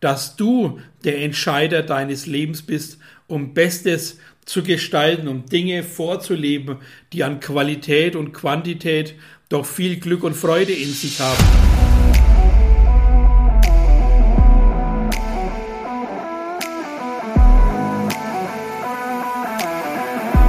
dass du der Entscheider deines Lebens bist, um Bestes zu gestalten, um Dinge vorzuleben, die an Qualität und Quantität doch viel Glück und Freude in sich haben.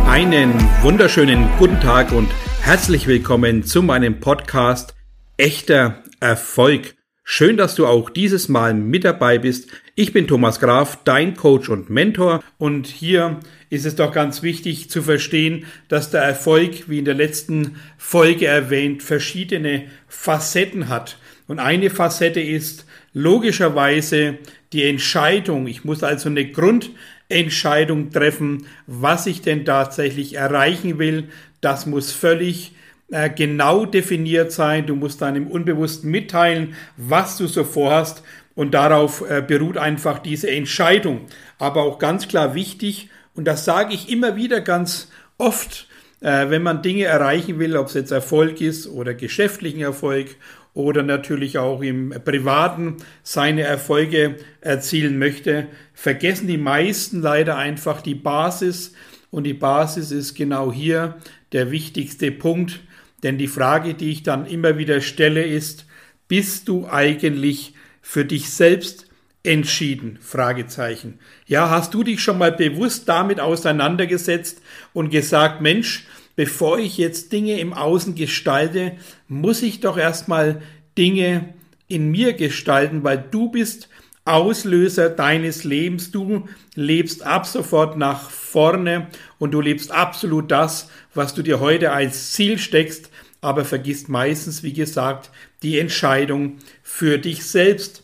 Einen wunderschönen guten Tag und herzlich willkommen zu meinem Podcast Echter Erfolg. Schön, dass du auch dieses Mal mit dabei bist. Ich bin Thomas Graf, dein Coach und Mentor. Und hier ist es doch ganz wichtig zu verstehen, dass der Erfolg, wie in der letzten Folge erwähnt, verschiedene Facetten hat. Und eine Facette ist logischerweise die Entscheidung. Ich muss also eine Grundentscheidung treffen, was ich denn tatsächlich erreichen will. Das muss völlig äh, genau definiert sein. Du musst deinem Unbewussten mitteilen, was du so vorhast. Und darauf äh, beruht einfach diese Entscheidung. Aber auch ganz klar wichtig, und das sage ich immer wieder ganz oft, äh, wenn man Dinge erreichen will, ob es jetzt Erfolg ist oder geschäftlichen Erfolg oder natürlich auch im Privaten seine Erfolge erzielen möchte, vergessen die meisten leider einfach die Basis. Und die Basis ist genau hier der wichtigste Punkt, denn die Frage, die ich dann immer wieder stelle, ist, bist du eigentlich für dich selbst entschieden? Fragezeichen. Ja, hast du dich schon mal bewusst damit auseinandergesetzt und gesagt, Mensch, bevor ich jetzt Dinge im Außen gestalte, muss ich doch erstmal Dinge in mir gestalten, weil du bist Auslöser deines Lebens. Du lebst ab sofort nach vorne und du lebst absolut das, was du dir heute als Ziel steckst, aber vergisst meistens, wie gesagt, die Entscheidung für dich selbst.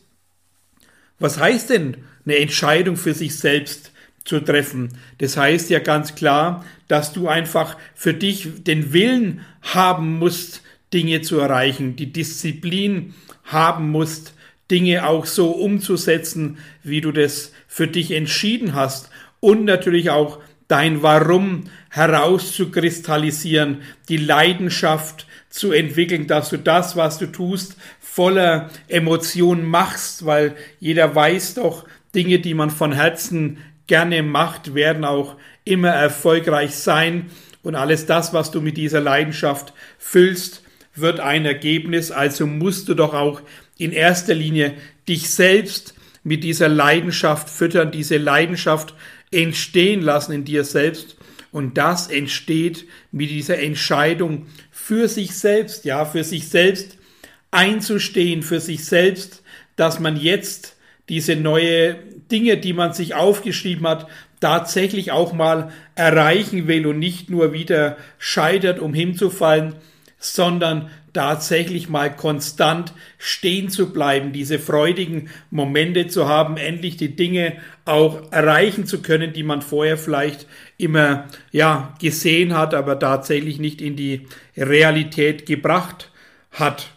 Was heißt denn eine Entscheidung für sich selbst zu treffen? Das heißt ja ganz klar, dass du einfach für dich den Willen haben musst, Dinge zu erreichen, die Disziplin haben musst, Dinge auch so umzusetzen, wie du das für dich entschieden hast und natürlich auch dein Warum herauszukristallisieren, die Leidenschaft zu entwickeln, dass du das, was du tust, voller Emotionen machst, weil jeder weiß doch, Dinge, die man von Herzen gerne macht, werden auch immer erfolgreich sein. Und alles das, was du mit dieser Leidenschaft füllst, wird ein Ergebnis, also musst du doch auch in erster Linie dich selbst mit dieser Leidenschaft füttern, diese Leidenschaft entstehen lassen in dir selbst. Und das entsteht mit dieser Entscheidung für sich selbst, ja, für sich selbst einzustehen, für sich selbst, dass man jetzt diese neue Dinge, die man sich aufgeschrieben hat, tatsächlich auch mal erreichen will und nicht nur wieder scheitert, um hinzufallen, sondern tatsächlich mal konstant stehen zu bleiben, diese freudigen Momente zu haben, endlich die Dinge auch erreichen zu können, die man vorher vielleicht immer ja gesehen hat, aber tatsächlich nicht in die Realität gebracht hat.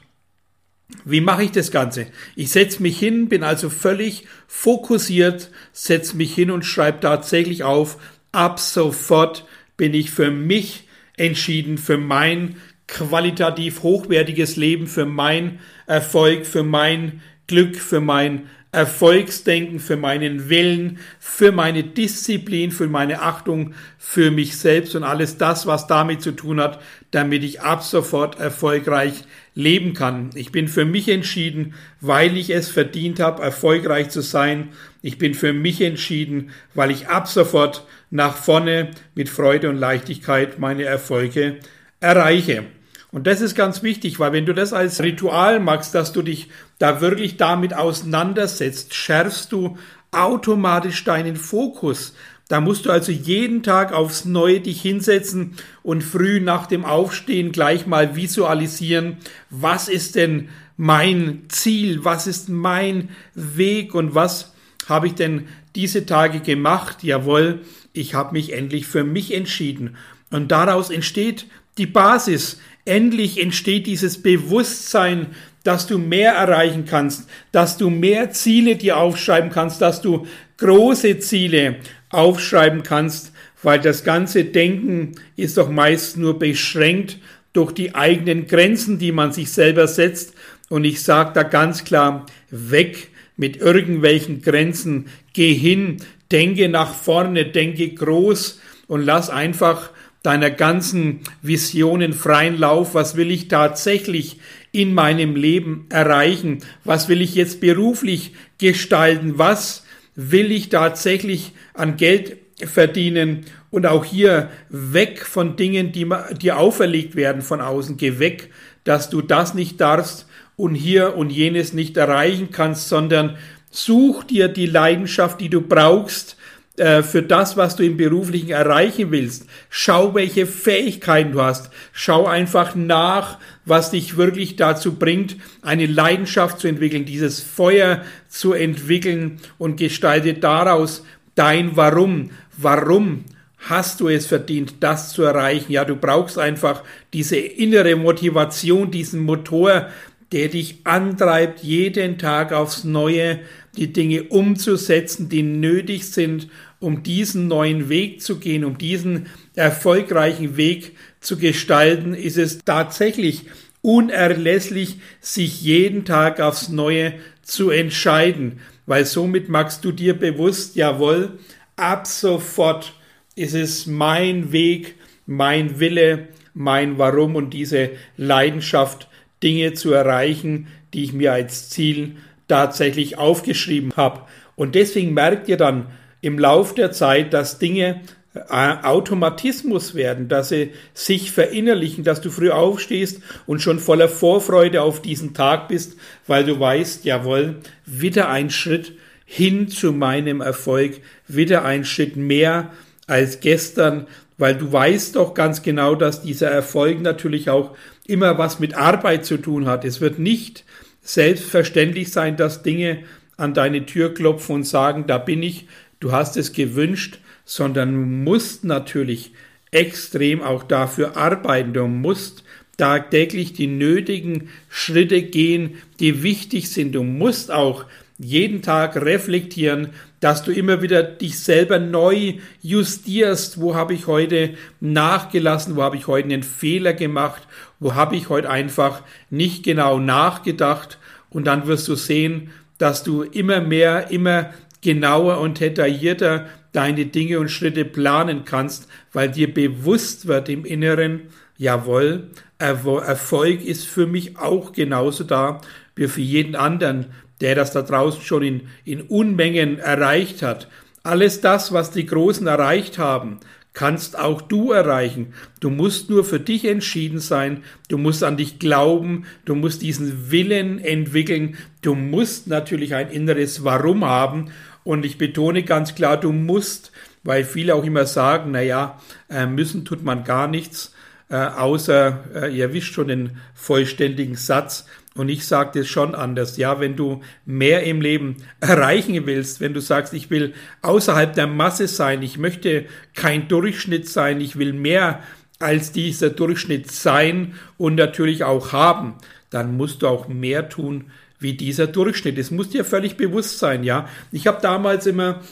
Wie mache ich das Ganze? Ich setze mich hin, bin also völlig fokussiert, setze mich hin und schreibe tatsächlich auf, ab sofort bin ich für mich entschieden, für mein qualitativ hochwertiges Leben, für mein Erfolg, für mein Glück, für mein Erfolgsdenken, für meinen Willen, für meine Disziplin, für meine Achtung für mich selbst und alles das, was damit zu tun hat, damit ich ab sofort erfolgreich leben kann. Ich bin für mich entschieden, weil ich es verdient habe, erfolgreich zu sein. Ich bin für mich entschieden, weil ich ab sofort nach vorne mit Freude und Leichtigkeit meine Erfolge erreiche. Und das ist ganz wichtig, weil wenn du das als Ritual machst, dass du dich da wirklich damit auseinandersetzt, schärfst du automatisch deinen Fokus. Da musst du also jeden Tag aufs Neue dich hinsetzen und früh nach dem Aufstehen gleich mal visualisieren, was ist denn mein Ziel, was ist mein Weg und was habe ich denn diese Tage gemacht? Jawohl, ich habe mich endlich für mich entschieden. Und daraus entsteht die Basis, Endlich entsteht dieses Bewusstsein, dass du mehr erreichen kannst, dass du mehr Ziele dir aufschreiben kannst, dass du große Ziele aufschreiben kannst, weil das ganze Denken ist doch meist nur beschränkt durch die eigenen Grenzen, die man sich selber setzt. Und ich sage da ganz klar, weg mit irgendwelchen Grenzen. Geh hin, denke nach vorne, denke groß und lass einfach deiner ganzen Visionen freien Lauf. Was will ich tatsächlich in meinem Leben erreichen? Was will ich jetzt beruflich gestalten? Was will ich tatsächlich an Geld verdienen? Und auch hier weg von Dingen, die dir auferlegt werden von außen. Geh weg, dass du das nicht darfst und hier und jenes nicht erreichen kannst, sondern such dir die Leidenschaft, die du brauchst, äh, für das, was du im Beruflichen erreichen willst. Schau, welche Fähigkeiten du hast. Schau einfach nach, was dich wirklich dazu bringt, eine Leidenschaft zu entwickeln, dieses Feuer zu entwickeln und gestalte daraus dein Warum. Warum hast du es verdient, das zu erreichen? Ja, du brauchst einfach diese innere Motivation, diesen Motor, der dich antreibt, jeden Tag aufs Neue die Dinge umzusetzen, die nötig sind, um diesen neuen Weg zu gehen, um diesen erfolgreichen Weg zu gestalten, ist es tatsächlich unerlässlich, sich jeden Tag aufs Neue zu entscheiden, weil somit machst du dir bewusst, jawohl, ab sofort ist es mein Weg, mein Wille, mein Warum und diese Leidenschaft, Dinge zu erreichen, die ich mir als Ziel tatsächlich aufgeschrieben habe. Und deswegen merkt ihr dann im Lauf der Zeit, dass Dinge äh, Automatismus werden, dass sie sich verinnerlichen, dass du früh aufstehst und schon voller Vorfreude auf diesen Tag bist, weil du weißt, jawohl, wieder ein Schritt hin zu meinem Erfolg, wieder ein Schritt mehr als gestern, weil du weißt doch ganz genau, dass dieser Erfolg natürlich auch immer was mit Arbeit zu tun hat. Es wird nicht selbstverständlich sein, dass Dinge an deine Tür klopfen und sagen, da bin ich, du hast es gewünscht, sondern du musst natürlich extrem auch dafür arbeiten. Du musst tagtäglich die nötigen Schritte gehen, die wichtig sind. Du musst auch jeden Tag reflektieren, dass du immer wieder dich selber neu justierst. Wo habe ich heute nachgelassen? Wo habe ich heute einen Fehler gemacht? Wo habe ich heute einfach nicht genau nachgedacht? Und dann wirst du sehen, dass du immer mehr, immer genauer und detaillierter deine Dinge und Schritte planen kannst, weil dir bewusst wird im Inneren, jawohl, Erfolg ist für mich auch genauso da wie für jeden anderen, der das da draußen schon in, in Unmengen erreicht hat. Alles das, was die Großen erreicht haben, kannst auch du erreichen. Du musst nur für dich entschieden sein, du musst an dich glauben, du musst diesen Willen entwickeln, du musst natürlich ein inneres Warum haben und ich betone ganz klar, du musst, weil viele auch immer sagen, naja, äh, müssen tut man gar nichts, äh, außer äh, ihr wisst schon den vollständigen Satz. Und ich sage das schon anders. Ja, wenn du mehr im Leben erreichen willst, wenn du sagst, ich will außerhalb der Masse sein, ich möchte kein Durchschnitt sein, ich will mehr als dieser Durchschnitt sein und natürlich auch haben, dann musst du auch mehr tun wie dieser Durchschnitt. Es muss dir völlig bewusst sein, ja. Ich habe damals immer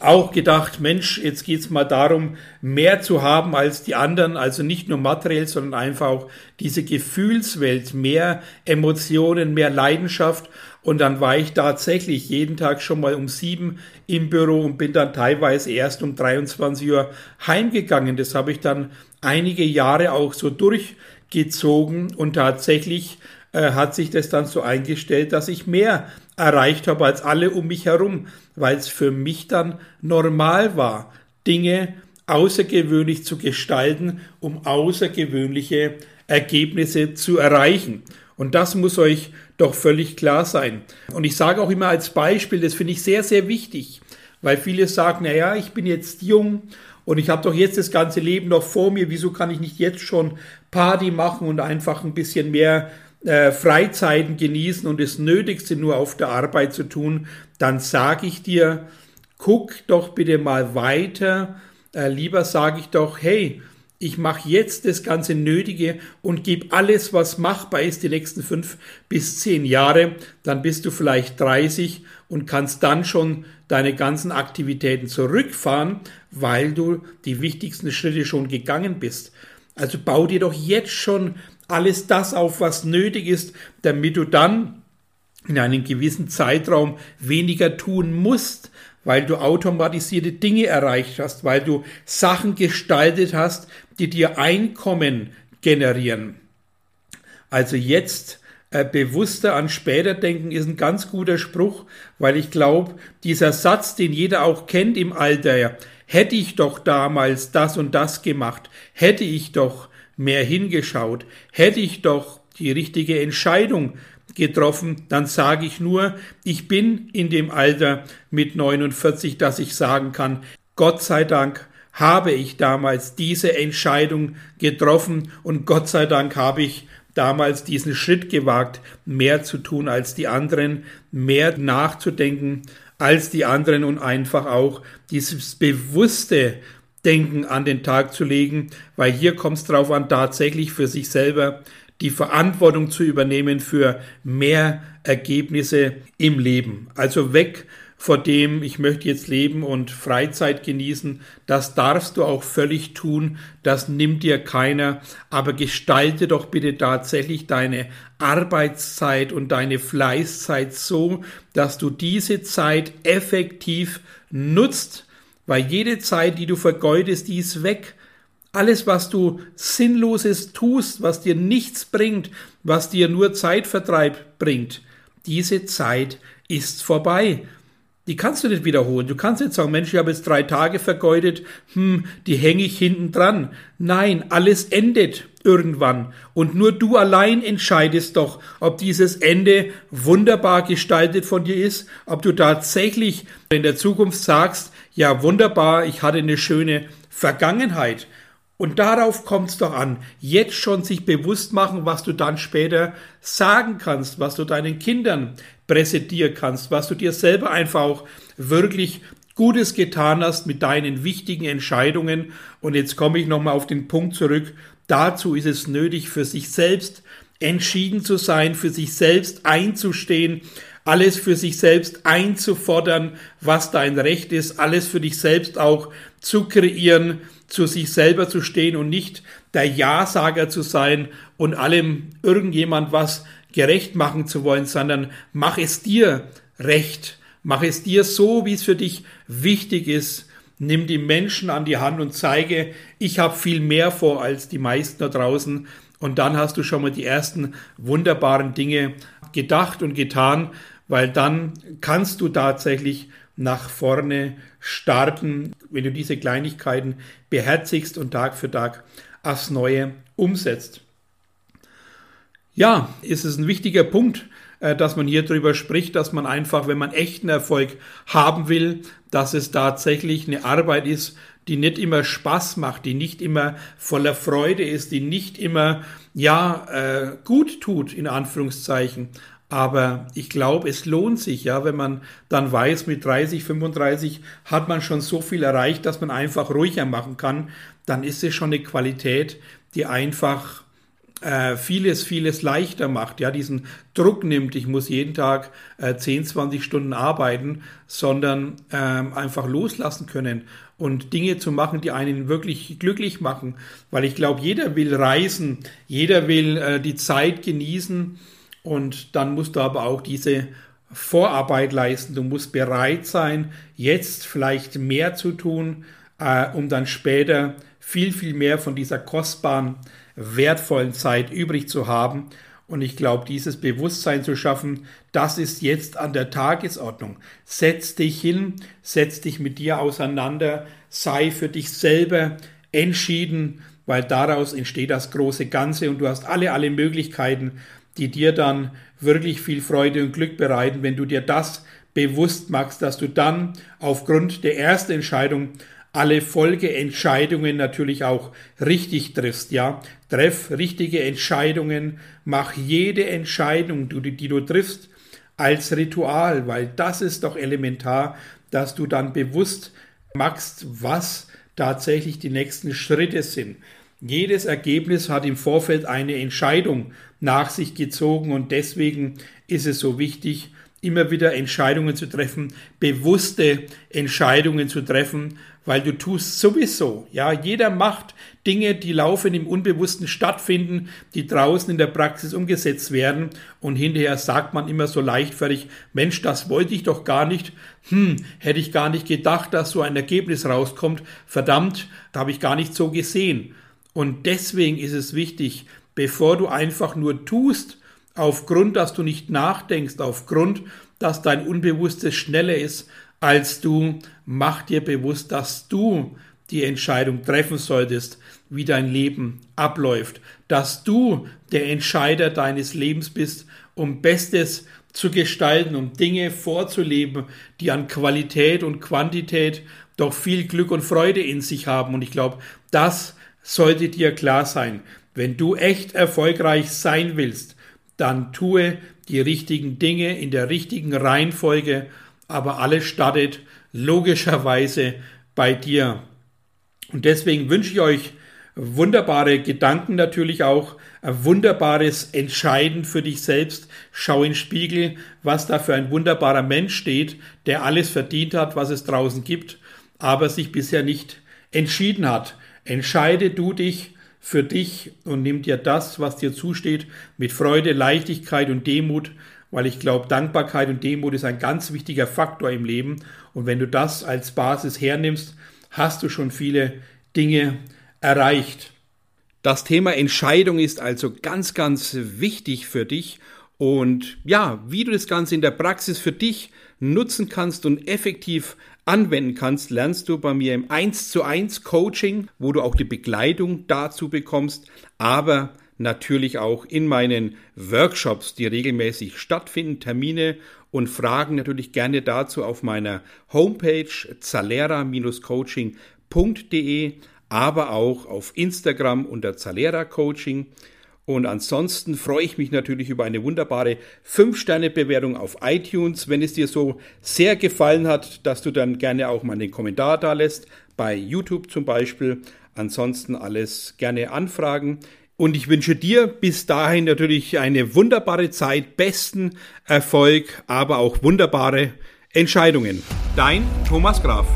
auch gedacht, Mensch, jetzt geht's mal darum, mehr zu haben als die anderen, also nicht nur materiell, sondern einfach auch diese Gefühlswelt, mehr Emotionen, mehr Leidenschaft. Und dann war ich tatsächlich jeden Tag schon mal um sieben im Büro und bin dann teilweise erst um 23 Uhr heimgegangen. Das habe ich dann einige Jahre auch so durchgezogen und tatsächlich äh, hat sich das dann so eingestellt, dass ich mehr erreicht habe als alle um mich herum, weil es für mich dann normal war, Dinge außergewöhnlich zu gestalten, um außergewöhnliche Ergebnisse zu erreichen. Und das muss euch doch völlig klar sein. Und ich sage auch immer als Beispiel, das finde ich sehr, sehr wichtig, weil viele sagen, naja, ich bin jetzt jung und ich habe doch jetzt das ganze Leben noch vor mir, wieso kann ich nicht jetzt schon Party machen und einfach ein bisschen mehr äh, Freizeiten genießen und das Nötigste nur auf der Arbeit zu tun, dann sage ich dir, guck doch bitte mal weiter. Äh, lieber sage ich doch, hey, ich mache jetzt das ganze Nötige und gebe alles, was machbar ist, die nächsten fünf bis zehn Jahre. Dann bist du vielleicht 30 und kannst dann schon deine ganzen Aktivitäten zurückfahren, weil du die wichtigsten Schritte schon gegangen bist. Also bau dir doch jetzt schon alles das auf, was nötig ist, damit du dann in einem gewissen Zeitraum weniger tun musst, weil du automatisierte Dinge erreicht hast, weil du Sachen gestaltet hast, die dir Einkommen generieren. Also jetzt äh, bewusster an später denken ist ein ganz guter Spruch, weil ich glaube, dieser Satz, den jeder auch kennt im Alter, hätte ich doch damals das und das gemacht, hätte ich doch mehr hingeschaut, hätte ich doch die richtige Entscheidung getroffen, dann sage ich nur, ich bin in dem Alter mit 49, dass ich sagen kann, Gott sei Dank habe ich damals diese Entscheidung getroffen und Gott sei Dank habe ich damals diesen Schritt gewagt, mehr zu tun als die anderen, mehr nachzudenken als die anderen und einfach auch dieses bewusste Denken an den Tag zu legen, weil hier kommt es darauf an, tatsächlich für sich selber die Verantwortung zu übernehmen für mehr Ergebnisse im Leben. Also weg vor dem, ich möchte jetzt leben und Freizeit genießen, das darfst du auch völlig tun, das nimmt dir keiner, aber gestalte doch bitte tatsächlich deine Arbeitszeit und deine Fleißzeit so, dass du diese Zeit effektiv nutzt, weil jede Zeit, die du vergeudest, die ist weg. Alles, was du Sinnloses tust, was dir nichts bringt, was dir nur Zeitvertreib bringt, diese Zeit ist vorbei die kannst du nicht wiederholen. Du kannst nicht sagen, Mensch, ich habe jetzt drei Tage vergeudet, hm, die hänge ich hinten dran. Nein, alles endet irgendwann. Und nur du allein entscheidest doch, ob dieses Ende wunderbar gestaltet von dir ist, ob du tatsächlich in der Zukunft sagst, ja, wunderbar, ich hatte eine schöne Vergangenheit. Und darauf kommt es doch an, jetzt schon sich bewusst machen, was du dann später sagen kannst, was du deinen Kindern präsentieren kannst, was du dir selber einfach auch wirklich Gutes getan hast mit deinen wichtigen Entscheidungen. Und jetzt komme ich nochmal auf den Punkt zurück. Dazu ist es nötig, für sich selbst entschieden zu sein, für sich selbst einzustehen, alles für sich selbst einzufordern, was dein Recht ist, alles für dich selbst auch zu kreieren, zu sich selber zu stehen und nicht der Ja-Sager zu sein und allem irgendjemand was gerecht machen zu wollen, sondern mach es dir recht. Mach es dir so, wie es für dich wichtig ist. Nimm die Menschen an die Hand und zeige, ich habe viel mehr vor als die meisten da draußen. Und dann hast du schon mal die ersten wunderbaren Dinge gedacht und getan, weil dann kannst du tatsächlich nach vorne starten, wenn du diese Kleinigkeiten beherzigst und Tag für Tag aufs Neue umsetzt. Ja, ist es ein wichtiger Punkt, äh, dass man hier drüber spricht, dass man einfach, wenn man echten Erfolg haben will, dass es tatsächlich eine Arbeit ist, die nicht immer Spaß macht, die nicht immer voller Freude ist, die nicht immer ja äh, gut tut in Anführungszeichen. Aber ich glaube, es lohnt sich, ja, wenn man dann weiß, mit 30, 35 hat man schon so viel erreicht, dass man einfach ruhiger machen kann, dann ist es schon eine Qualität, die einfach äh, vieles, vieles leichter macht, ja, diesen Druck nimmt, ich muss jeden Tag äh, 10, 20 Stunden arbeiten, sondern ähm, einfach loslassen können und Dinge zu machen, die einen wirklich glücklich machen. Weil ich glaube, jeder will reisen, jeder will äh, die Zeit genießen und dann musst du aber auch diese Vorarbeit leisten. Du musst bereit sein, jetzt vielleicht mehr zu tun, äh, um dann später viel, viel mehr von dieser kostbaren wertvollen Zeit übrig zu haben. Und ich glaube, dieses Bewusstsein zu schaffen, das ist jetzt an der Tagesordnung. Setz dich hin, setz dich mit dir auseinander, sei für dich selber entschieden, weil daraus entsteht das große Ganze und du hast alle, alle Möglichkeiten, die dir dann wirklich viel Freude und Glück bereiten, wenn du dir das bewusst machst, dass du dann aufgrund der ersten Entscheidung alle Folgeentscheidungen natürlich auch richtig triffst, ja. Treff richtige Entscheidungen, mach jede Entscheidung, die, die du triffst, als Ritual, weil das ist doch elementar, dass du dann bewusst machst, was tatsächlich die nächsten Schritte sind. Jedes Ergebnis hat im Vorfeld eine Entscheidung nach sich gezogen. Und deswegen ist es so wichtig, immer wieder Entscheidungen zu treffen, bewusste Entscheidungen zu treffen, weil du tust sowieso, ja, jeder macht Dinge, die laufen im Unbewussten stattfinden, die draußen in der Praxis umgesetzt werden. Und hinterher sagt man immer so leichtfertig, Mensch, das wollte ich doch gar nicht, hm, hätte ich gar nicht gedacht, dass so ein Ergebnis rauskommt, verdammt, da habe ich gar nicht so gesehen. Und deswegen ist es wichtig, bevor du einfach nur tust, aufgrund, dass du nicht nachdenkst, aufgrund, dass dein Unbewusstes schneller ist als du, mach dir bewusst, dass du die Entscheidung treffen solltest, wie dein Leben abläuft, dass du der Entscheider deines Lebens bist, um Bestes zu gestalten, um Dinge vorzuleben, die an Qualität und Quantität doch viel Glück und Freude in sich haben. Und ich glaube, das sollte dir klar sein. Wenn du echt erfolgreich sein willst, dann tue die richtigen Dinge in der richtigen Reihenfolge, aber alles startet logischerweise bei dir. Und deswegen wünsche ich euch wunderbare Gedanken natürlich auch, ein wunderbares Entscheiden für dich selbst. Schau in den Spiegel, was da für ein wunderbarer Mensch steht, der alles verdient hat, was es draußen gibt, aber sich bisher nicht entschieden hat. Entscheide du dich für dich und nimm dir das, was dir zusteht, mit Freude, Leichtigkeit und Demut, weil ich glaube, Dankbarkeit und Demut ist ein ganz wichtiger Faktor im Leben. Und wenn du das als Basis hernimmst, hast du schon viele Dinge erreicht. Das Thema Entscheidung ist also ganz, ganz wichtig für dich. Und ja, wie du das Ganze in der Praxis für dich nutzen kannst und effektiv anwenden kannst, lernst du bei mir im 1 zu 1 Coaching, wo du auch die Begleitung dazu bekommst, aber natürlich auch in meinen Workshops, die regelmäßig stattfinden, Termine und Fragen natürlich gerne dazu auf meiner Homepage zalera-coaching.de, aber auch auf Instagram unter Zalera Coaching. Und ansonsten freue ich mich natürlich über eine wunderbare 5-Sterne-Bewertung auf iTunes. Wenn es dir so sehr gefallen hat, dass du dann gerne auch mal einen Kommentar da lässt, bei YouTube zum Beispiel. Ansonsten alles gerne anfragen. Und ich wünsche dir bis dahin natürlich eine wunderbare Zeit, besten Erfolg, aber auch wunderbare Entscheidungen. Dein Thomas Graf.